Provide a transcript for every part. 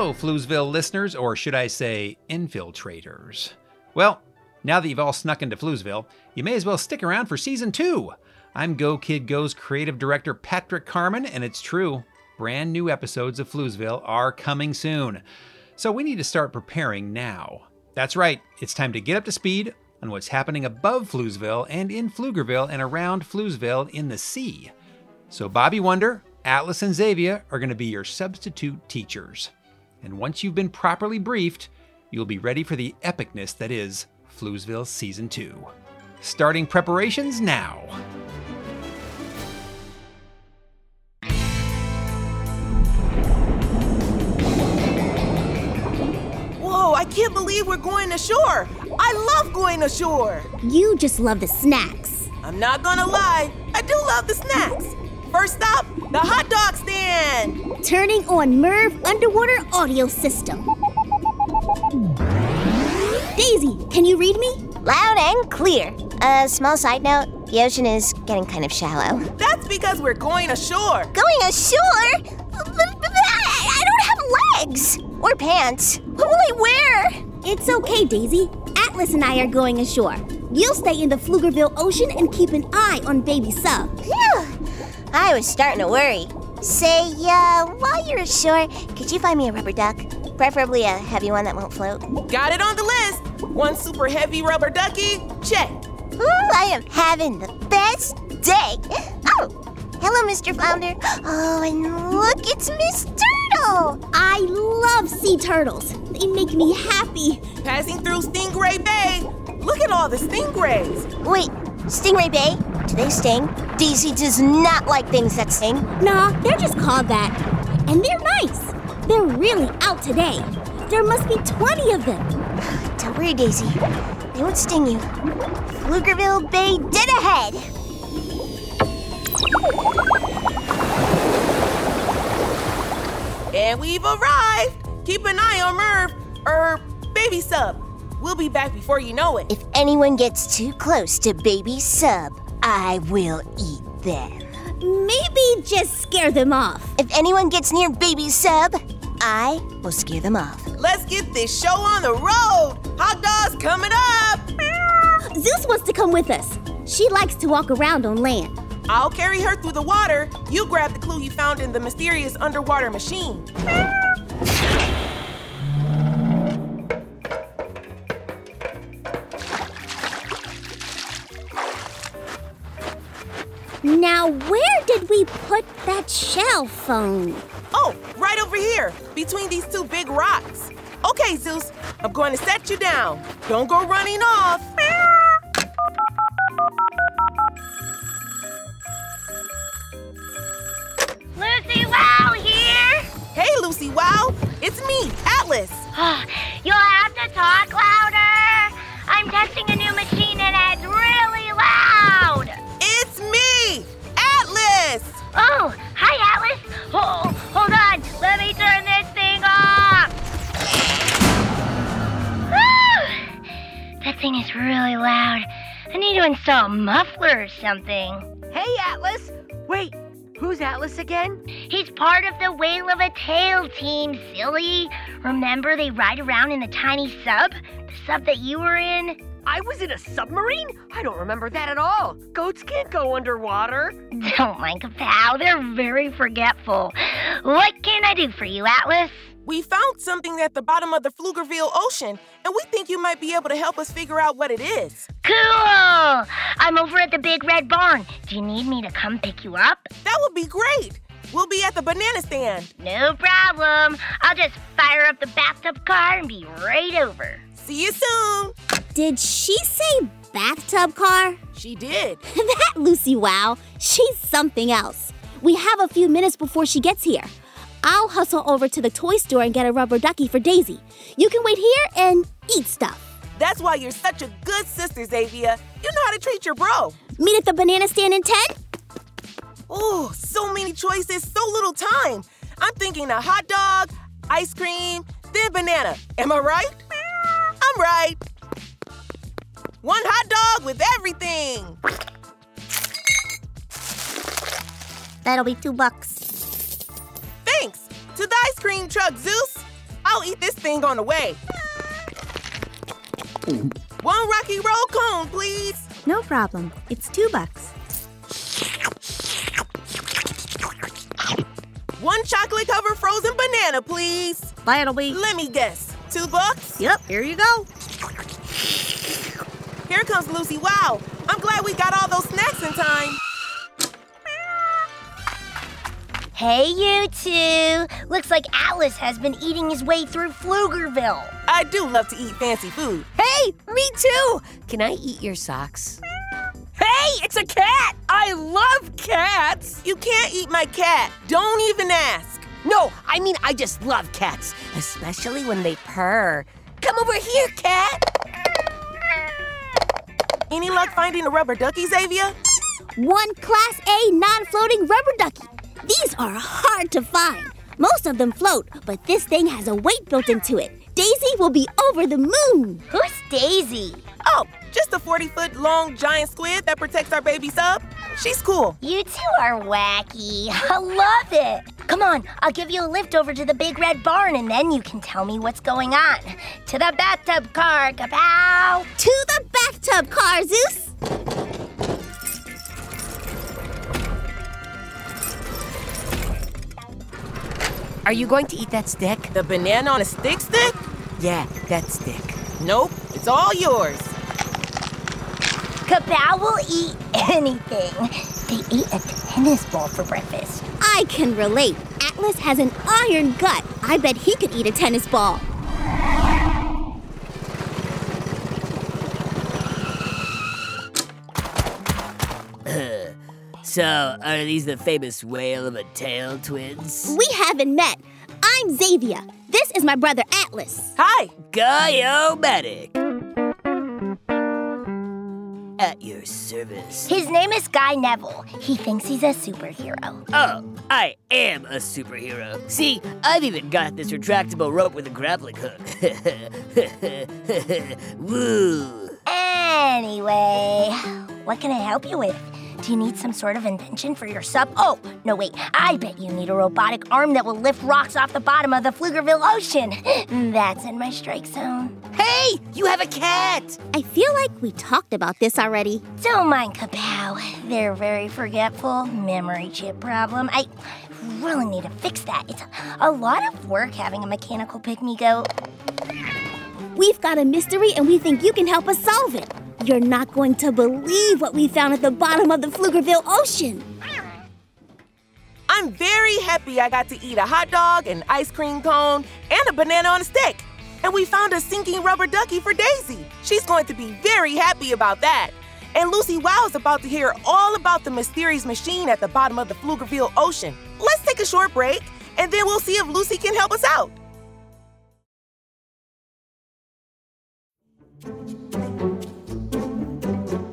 Hello, Floozeville listeners, or should I say, infiltrators. Well, now that you've all snuck into Floozeville, you may as well stick around for season two. I'm Go Kid Go's creative director Patrick Carman, and it's true, brand new episodes of Floozeville are coming soon. So we need to start preparing now. That's right, it's time to get up to speed on what's happening above Floozeville and in Pflugerville and around Floozeville in the sea. So Bobby Wonder, Atlas, and Zavia are going to be your substitute teachers. And once you've been properly briefed, you'll be ready for the epicness that is Floozeville Season 2. Starting preparations now. Whoa, I can't believe we're going ashore. I love going ashore. You just love the snacks. I'm not gonna lie, I do love the snacks. First stop, the hot dog stand. Turning on Merv underwater audio system. Daisy, can you read me? Loud and clear. A small side note the ocean is getting kind of shallow. That's because we're going ashore. Going ashore? I don't have legs or pants. What will I wear? It's okay, Daisy. Atlas and I are going ashore. You'll stay in the Pflugerville Ocean and keep an eye on Baby Sub. Phew. I was starting to worry. Say, uh, while you're ashore, could you find me a rubber duck? Preferably a heavy one that won't float. Got it on the list. One super heavy rubber ducky, check. Ooh, I am having the best day. Oh, hello, Mr. Flounder. Oh, and look, it's Miss Turtle. I love sea turtles. They make me happy. Passing through Stingray Bay. Look at all the stingrays. Wait, Stingray Bay? Do they sting? Daisy does not like things that sting. Nah, they're just called that. And they're nice. They're really out today. There must be 20 of them. Don't worry, Daisy. They won't sting you. Pflugerville Bay dead ahead. And we've arrived. Keep an eye on Merv, er, Baby Sub. We'll be back before you know it. If anyone gets too close to Baby Sub, I will eat them. Maybe just scare them off. If anyone gets near Baby Sub, I will scare them off. Let's get this show on the road. Hot dogs coming up. Zeus wants to come with us. She likes to walk around on land. I'll carry her through the water. You grab the clue you found in the mysterious underwater machine. Now, where did we put that shell phone? Oh, right over here, between these two big rocks. Okay, Zeus, I'm going to set you down. Don't go running off. A muffler or something. Hey, Atlas! Wait, who's Atlas again? He's part of the Whale of a Tale team, silly. Remember they ride around in the tiny sub? The sub that you were in? I was in a submarine? I don't remember that at all. Goats can't go underwater. Don't mind Kapow, they're very forgetful. What can I do for you, Atlas? We found something at the bottom of the Pflugerville Ocean, and we think you might be able to help us figure out what it is. Cool! I'm over at the Big Red Barn. Do you need me to come pick you up? That would be great. We'll be at the banana stand. No problem. I'll just fire up the bathtub car and be right over. See you soon. Did she say bathtub car? She did. that Lucy Wow, she's something else. We have a few minutes before she gets here. I'll hustle over to the toy store and get a rubber ducky for Daisy. You can wait here and eat stuff. That's why you're such a good sister, Zavia. You know how to treat your bro. Meet at the banana stand in 10? Oh, so many choices, so little time. I'm thinking a hot dog, ice cream, then banana. Am I right? I'm right. One hot dog with everything. That'll be two bucks. To the ice cream truck, Zeus. I'll eat this thing on the way. One Rocky Road cone, please. No problem. It's two bucks. One chocolate covered frozen banana, please. That'll be. Let me guess. Two bucks? Yep, here you go. Here comes Lucy. Wow. I'm glad we got all those snacks in time. Hey, you two. Looks like Atlas has been eating his way through Pflugerville. I do love to eat fancy food. Hey, me too! Can I eat your socks? Hey, it's a cat! I love cats! You can't eat my cat. Don't even ask. No, I mean, I just love cats, especially when they purr. Come over here, cat! Any luck finding a rubber ducky, Zavia? One Class A non floating rubber ducky. These are hard to find. Most of them float, but this thing has a weight built into it. Daisy will be over the moon. Who's Daisy? Oh, just a 40 foot long giant squid that protects our baby sub. She's cool. You two are wacky. I love it. Come on, I'll give you a lift over to the big red barn and then you can tell me what's going on. To the bathtub car, kapow! To the bathtub car, Zeus. Are you going to eat that stick? The banana on a stick stick? Yeah, that stick. Nope, it's all yours. Kapow will eat anything. They ate a tennis ball for breakfast. I can relate. Atlas has an iron gut. I bet he could eat a tennis ball. So, are these the famous whale of a tale twins? We haven't met. I'm Zavia. This is my brother Atlas. Hi. Guy-O-Matic. At your service. His name is Guy Neville. He thinks he's a superhero. Oh, I am a superhero. See, I've even got this retractable rope with a grappling hook. Woo! Anyway, what can I help you with? Do you need some sort of invention for your sub? Oh, no, wait. I bet you need a robotic arm that will lift rocks off the bottom of the Pflugerville Ocean. Mm, that's in my strike zone. Hey, you have a cat! I feel like we talked about this already. Don't mind Kapow. They're very forgetful. Memory chip problem. I really need to fix that. It's a lot of work having a mechanical pick me go. We've got a mystery and we think you can help us solve it. You're not going to believe what we found at the bottom of the Pflugerville Ocean. I'm very happy I got to eat a hot dog, an ice cream cone, and a banana on a stick. And we found a sinking rubber ducky for Daisy. She's going to be very happy about that. And Lucy Wow is about to hear all about the mysterious machine at the bottom of the Pflugerville Ocean. Let's take a short break, and then we'll see if Lucy can help us out.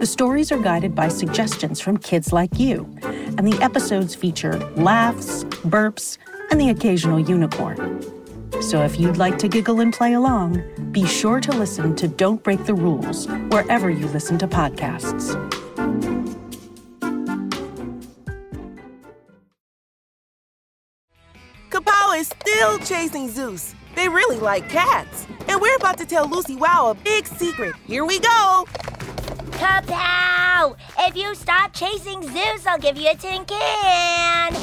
The stories are guided by suggestions from kids like you, and the episodes feature laughs, burps, and the occasional unicorn. So if you'd like to giggle and play along, be sure to listen to Don't Break the Rules wherever you listen to podcasts. Kapow is still chasing Zeus. They really like cats. And we're about to tell Lucy Wow a big secret. Here we go. Kapow! If you stop chasing Zeus, I'll give you a tin can.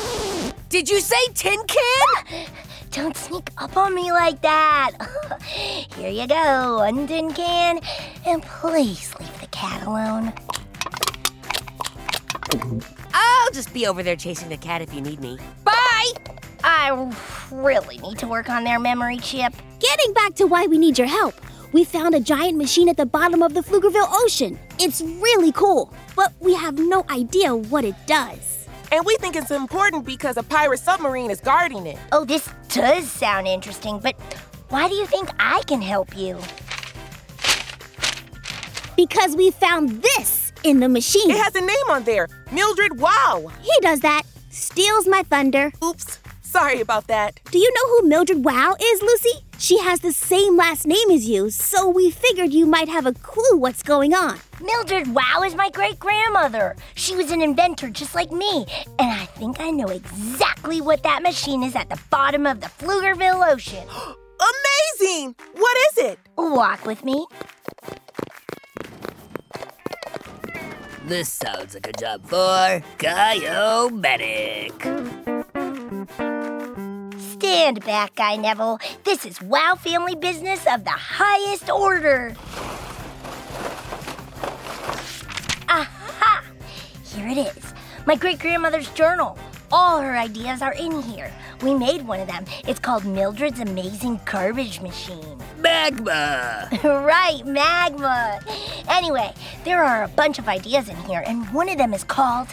Did you say tin can? Don't sneak up on me like that. Here you go, one tin can. And please leave the cat alone. I'll just be over there chasing the cat if you need me. Bye! I really need to work on their memory chip. Getting back to why we need your help, we found a giant machine at the bottom of the Pflugerville Ocean. It's really cool, but we have no idea what it does. And we think it's important because a pirate submarine is guarding it. Oh, this does sound interesting, but why do you think I can help you? Because we found this in the machine. It has a name on there Mildred Wow. He does that. Steals my thunder. Oops. Sorry about that. Do you know who Mildred Wow is, Lucy? She has the same last name as you, so we figured you might have a clue what's going on. Mildred Wow is my great grandmother. She was an inventor just like me, and I think I know exactly what that machine is at the bottom of the Pflugerville Ocean. Amazing! What is it? Walk with me. This sounds like a job for Guy-O-Matic. Stand back, Guy Neville. This is Wow family business of the highest order. Aha! Here it is. My great grandmother's journal. All her ideas are in here. We made one of them. It's called Mildred's Amazing Garbage Machine. Magma! right, magma. Anyway, there are a bunch of ideas in here, and one of them is called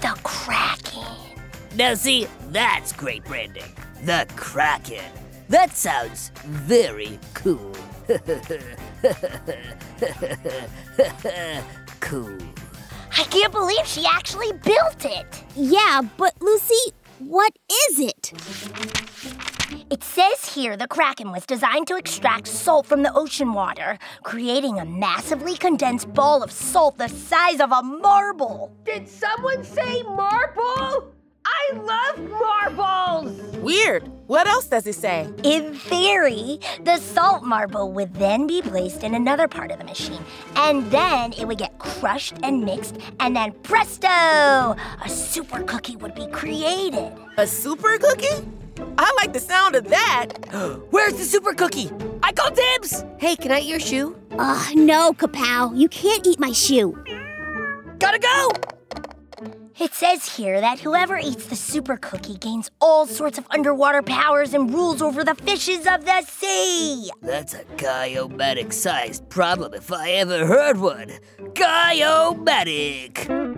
the Kraken. Now, see, that's great branding. The Kraken. That sounds very cool. cool. I can't believe she actually built it. Yeah, but Lucy, what is it? It says here the Kraken was designed to extract salt from the ocean water, creating a massively condensed ball of salt the size of a marble. Did someone say marble? I love marbles! Weird. What else does it say? In theory, the salt marble would then be placed in another part of the machine, and then it would get crushed and mixed, and then presto! A super cookie would be created. A super cookie? I like the sound of that. Where's the super cookie? I call dibs! Hey, can I eat your shoe? Ugh, no, Kapow. You can't eat my shoe. Gotta go! It says here that whoever eats the super cookie gains all sorts of underwater powers and rules over the fishes of the sea. That's a Guy-O-Matic sized problem if I ever heard one. Guy-O-Matic!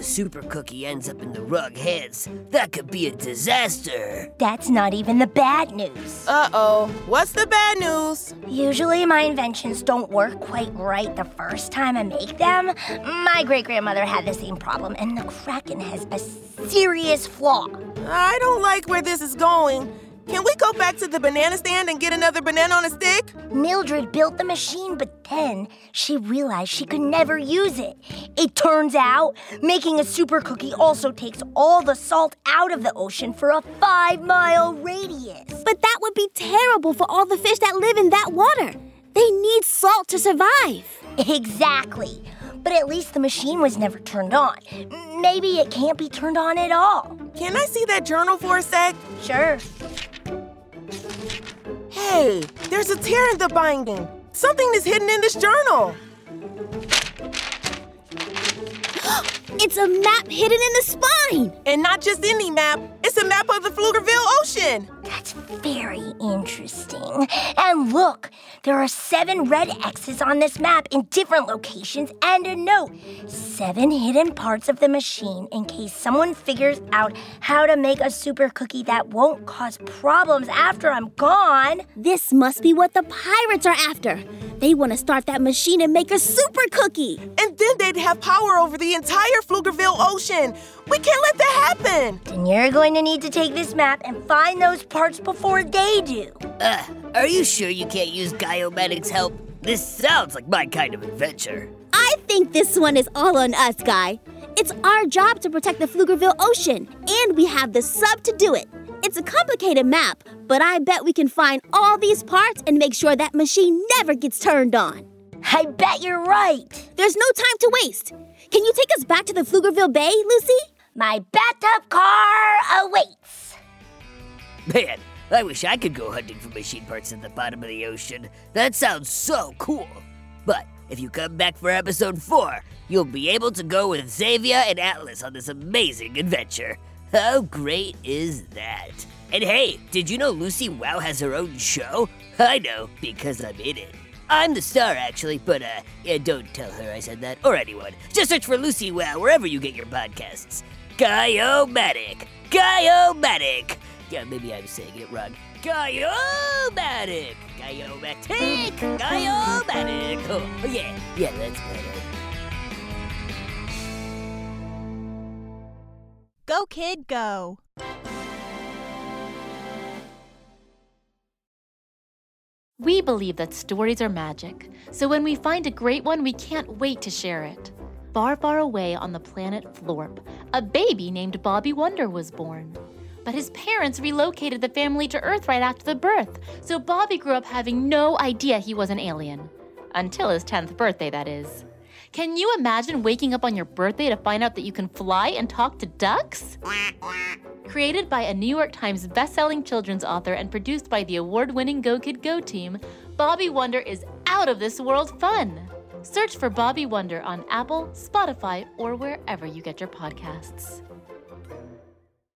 The super cookie ends up in the wrong hands, that could be a disaster. That's not even the bad news. Uh oh. What's the bad news? Usually, my inventions don't work quite right the first time I make them. My great grandmother had the same problem, and the Kraken has a serious flaw. I don't like where this is going. Can we go back to the banana stand and get another banana on a stick? Mildred built the machine, but then she realized she could never use it. It turns out making a super cookie also takes all the salt out of the ocean for a five mile radius. But that would be terrible for all the fish that live in that water. They need salt to survive. Exactly. But at least the machine was never turned on. Maybe it can't be turned on at all. Can I see that journal for a sec? Sure. Hey, there's a tear in the binding. Something is hidden in this journal. It's a map hidden in the spine. And not just any map, it's a map of the Pflugerville Ocean. That's very interesting. And look, there are seven red X's on this map in different locations and a note. Seven hidden parts of the machine in case someone figures out how to make a super cookie that won't cause problems after I'm gone. This must be what the pirates are after. They want to start that machine and make a super cookie. And then they'd have power over the entire Pflugerville Ocean. We can't let that happen. Then you're going to need to take this map and find those parts before they do. Uh, are you sure you can't use Guy-O-Matic's help? This sounds like my kind of adventure. I think this one is all on us, Guy. It's our job to protect the Pflugerville Ocean, and we have the sub to do it. It's a complicated map, but I bet we can find all these parts and make sure that machine never gets turned on. I bet you're right. There's no time to waste. Can you take us back to the Pflugerville Bay, Lucy? My bathtub car awaits. Man, I wish I could go hunting for machine parts at the bottom of the ocean. That sounds so cool. But if you come back for episode 4, you'll be able to go with Zavia and Atlas on this amazing adventure. How great is that? And hey, did you know Lucy Wow has her own show? I know, because I'm in it. I'm the star, actually, but uh, yeah, don't tell her I said that, or anyone. Just search for Lucy Wow wherever you get your podcasts. Guy-O-Matic! Guy-O-Matic! Yeah, maybe I'm saying it wrong. Guy-O-Matic! Guy-O-Matic! Guy-O-Matic! Oh, yeah, yeah, that's better. Go, kid, go. We believe that stories are magic, so when we find a great one, we can't wait to share it. Far, far away on the planet Florp, a baby named Bobby Wonder was born. But his parents relocated the family to Earth right after the birth, so Bobby grew up having no idea he was an alien. Until his 10th birthday, that is. Can you imagine waking up on your birthday to find out that you can fly and talk to ducks? Created by a New York Times bestselling children's author and produced by the award winning Go Kid Go team, Bobby Wonder is out of this world fun. Search for Bobby Wonder on Apple, Spotify, or wherever you get your podcasts.